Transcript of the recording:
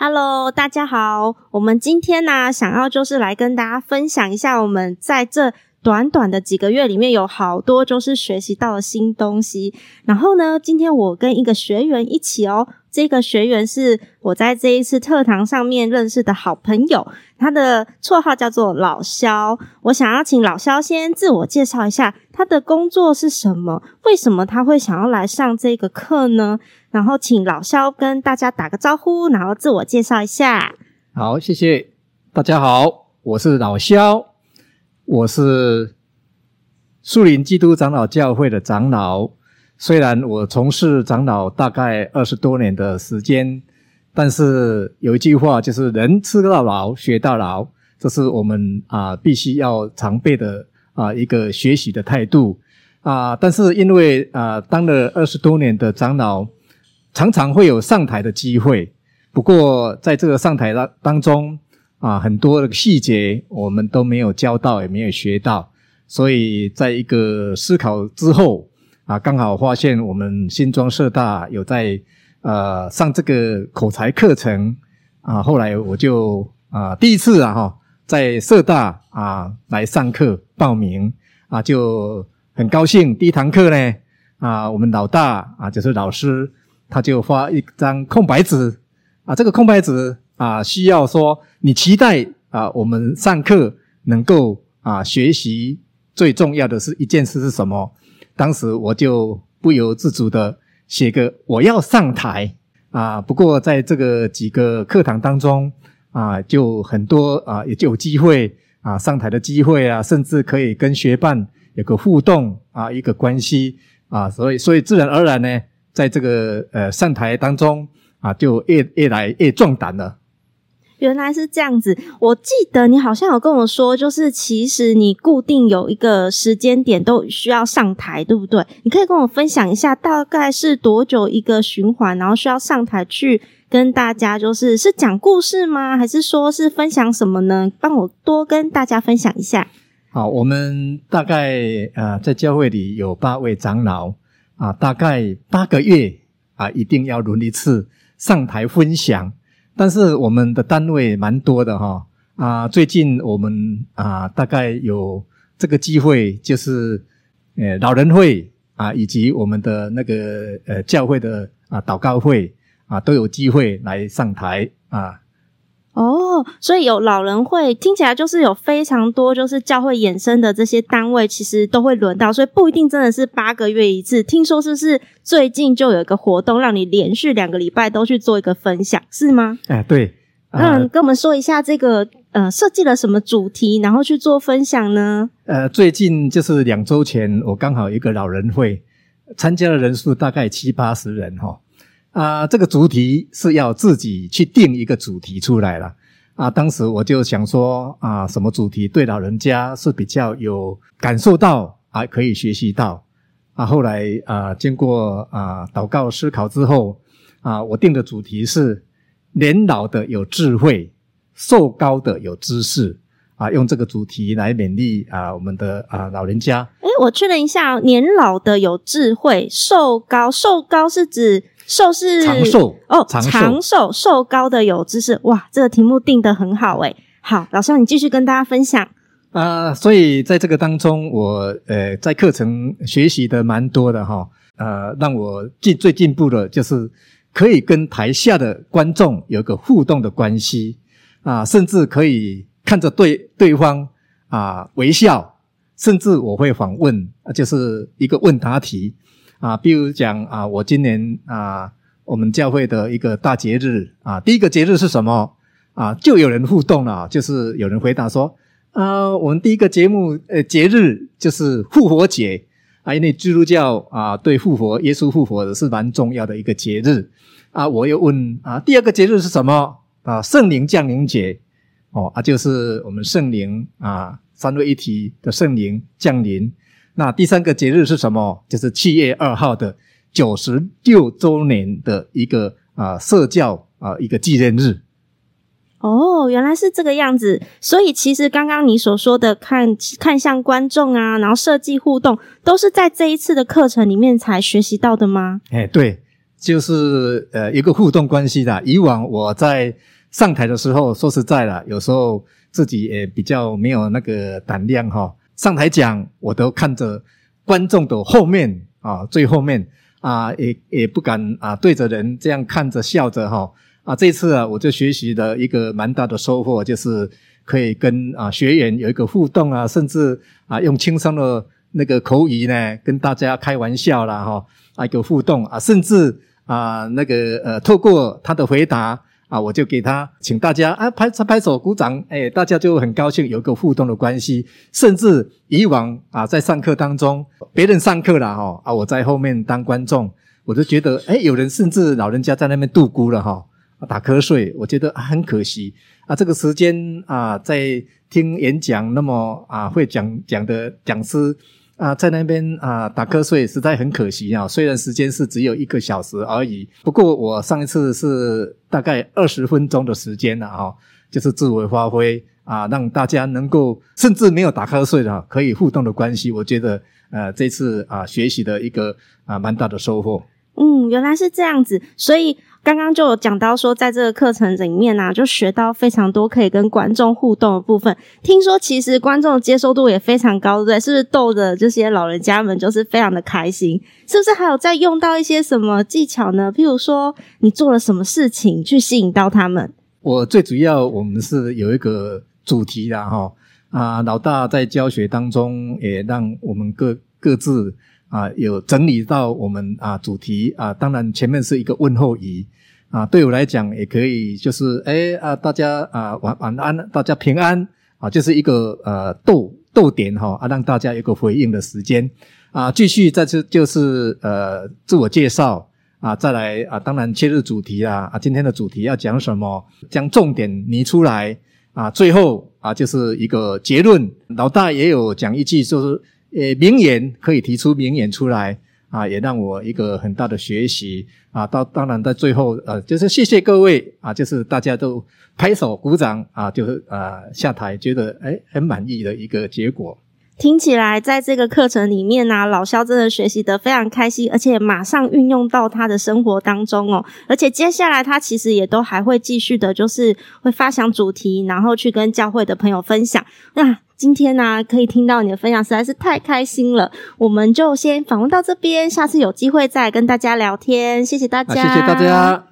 Hello，大家好。我们今天呢、想要就是来跟大家分享一下，我们在这短短的几个月里面，有好多就是学习到了新东西。然后呢，今天我跟一个学员一起哦，这个学员是我在这一次课堂上面认识的好朋友，他的绰号叫做老萧。我想要请老萧先自我介绍一下，他的工作是什么？为什么他会想要来上这个课呢？然后请老萧跟大家打个招呼，然后自我介绍一下。好，谢谢大家好，我是老萧，我是树林基督长老教会的长老。虽然我从事长老大概二十多年的时间，但是有一句话就是“人吃到老，学到老”，这是我们啊必须要常备的啊一个学习的态度啊。但是因为啊当了二十多年的长老。常常会有上台的机会，不过在这个上台当当中啊，很多的细节我们都没有教到，也没有学到，所以在一个思考之后啊，刚好发现我们新庄社大有在呃上这个口才课程啊，后来我就啊第一次啊哈在社大啊来上课报名啊，就很高兴。第一堂课呢啊，我们老大啊就是老师。他就发一张空白纸啊，这个空白纸啊，需要说你期待啊，我们上课能够啊学习最重要的是一件事是什么？当时我就不由自主的写个我要上台啊。不过在这个几个课堂当中啊，就很多啊，也就有机会啊上台的机会啊，甚至可以跟学伴有个互动啊，一个关系啊，所以所以自然而然呢。在这个呃上台当中啊，就越越来越壮胆了。原来是这样子，我记得你好像有跟我说，就是其实你固定有一个时间点都需要上台，对不对？你可以跟我分享一下，大概是多久一个循环，然后需要上台去跟大家，就是是讲故事吗？还是说是分享什么呢？帮我多跟大家分享一下。好，我们大概呃在教会里有八位长老。啊，大概八个月啊，一定要轮一次上台分享。但是我们的单位蛮多的哈啊，最近我们啊，大概有这个机会，就是呃老人会啊，以及我们的那个呃教会的啊祷告会啊，都有机会来上台啊。哦，所以有老人会，听起来就是有非常多，就是教会衍生的这些单位，其实都会轮到，所以不一定真的是八个月一次。听说是不是最近就有一个活动，让你连续两个礼拜都去做一个分享，是吗？哎，对。嗯，跟我们说一下这个呃，设计了什么主题，然后去做分享呢？呃，最近就是两周前，我刚好一个老人会，参加的人数大概七八十人哈、哦。啊，这个主题是要自己去定一个主题出来了啊！当时我就想说啊，什么主题对老人家是比较有感受到啊，可以学习到啊。后来啊，经过啊祷告思考之后啊，我定的主题是年老的有智慧，瘦高的有知识啊，用这个主题来勉励啊我们的啊老人家。诶，我确认一下，年老的有智慧，瘦高，瘦高是指？寿是长寿哦，长寿寿高的有知识哇，这个题目定得很好诶。好，老师你继续跟大家分享啊、呃。所以在这个当中，我呃在课程学习的蛮多的哈，呃，让我进最进步的就是可以跟台下的观众有个互动的关系啊、呃，甚至可以看着对对方啊、呃、微笑，甚至我会访问，就是一个问答题。啊，比如讲啊，我今年啊，我们教会的一个大节日啊，第一个节日是什么啊？就有人互动了，就是有人回答说，啊，我们第一个节目呃节日就是复活节啊，因为基督教啊对复活耶稣复活的是蛮重要的一个节日啊。我又问啊，第二个节日是什么啊？圣灵降临节哦啊，就是我们圣灵啊三位一体的圣灵降临。那第三个节日是什么？就是七月二号的九十六周年的一个啊、呃、社教啊、呃、一个纪念日。哦，原来是这个样子。所以其实刚刚你所说的看看向观众啊，然后设计互动，都是在这一次的课程里面才学习到的吗？哎，对，就是呃一个互动关系的。以往我在上台的时候，说实在的，有时候自己也比较没有那个胆量哈。上台讲，我都看着观众的后面啊，最后面啊，也也不敢啊对着人这样看着笑着哈。啊，这次啊，我就学习了一个蛮大的收获，就是可以跟啊学员有一个互动啊，甚至啊用轻松的那个口语呢，跟大家开玩笑啦哈，啊一个互动啊，甚至啊那个呃透过他的回答。啊，我就给他，请大家啊拍拍手鼓掌，哎，大家就很高兴，有一个互动的关系。甚至以往啊，在上课当中，别人上课了哈，啊，我在后面当观众，我就觉得，哎，有人甚至老人家在那边度孤了哈，打瞌睡，我觉得很可惜啊。这个时间啊，在听演讲，那么啊会讲讲的讲师。啊，在那边啊打瞌睡，实在很可惜啊。虽然时间是只有一个小时而已，不过我上一次是大概二十分钟的时间了哈，就是自我发挥啊，让大家能够甚至没有打瞌睡的可以互动的关系，我觉得呃这次啊学习的一个啊蛮大的收获。嗯，原来是这样子，所以。刚刚就有讲到说，在这个课程里面呢、啊，就学到非常多可以跟观众互动的部分。听说其实观众的接受度也非常高，对不对？是不是逗得这些老人家们就是非常的开心？是不是还有在用到一些什么技巧呢？譬如说，你做了什么事情去吸引到他们？我最主要，我们是有一个主题的哈啊，老大在教学当中也让我们各各自。啊，有整理到我们啊主题啊，当然前面是一个问候语。啊，对我来讲也可以，就是哎啊，大家啊晚晚安，大家平安啊，就是一个呃逗逗点哈啊，让大家有个回应的时间。啊，继续再次就是呃自我介绍。啊，再来啊，当然切入主题啦啊，今天的主题要讲什么，将重点拟出来。啊，最后啊就是一个结论，老大也有讲一句就是。呃，名言可以提出名言出来啊，也让我一个很大的学习啊。到当然在最后呃，就是谢谢各位啊，就是大家都拍手鼓掌啊，就是啊下台觉得诶很满意的一个结果。听起来在这个课程里面呢、老肖真的学习得非常开心，而且马上运用到他的生活当中哦。而且接下来他其实也都还会继续的，就是会发想主题，然后去跟教会的朋友分享。那今天呢、可以听到你的分享，实在是太开心了。我们就先访问到这边，下次有机会再跟大家聊天。谢谢大家，谢谢大家。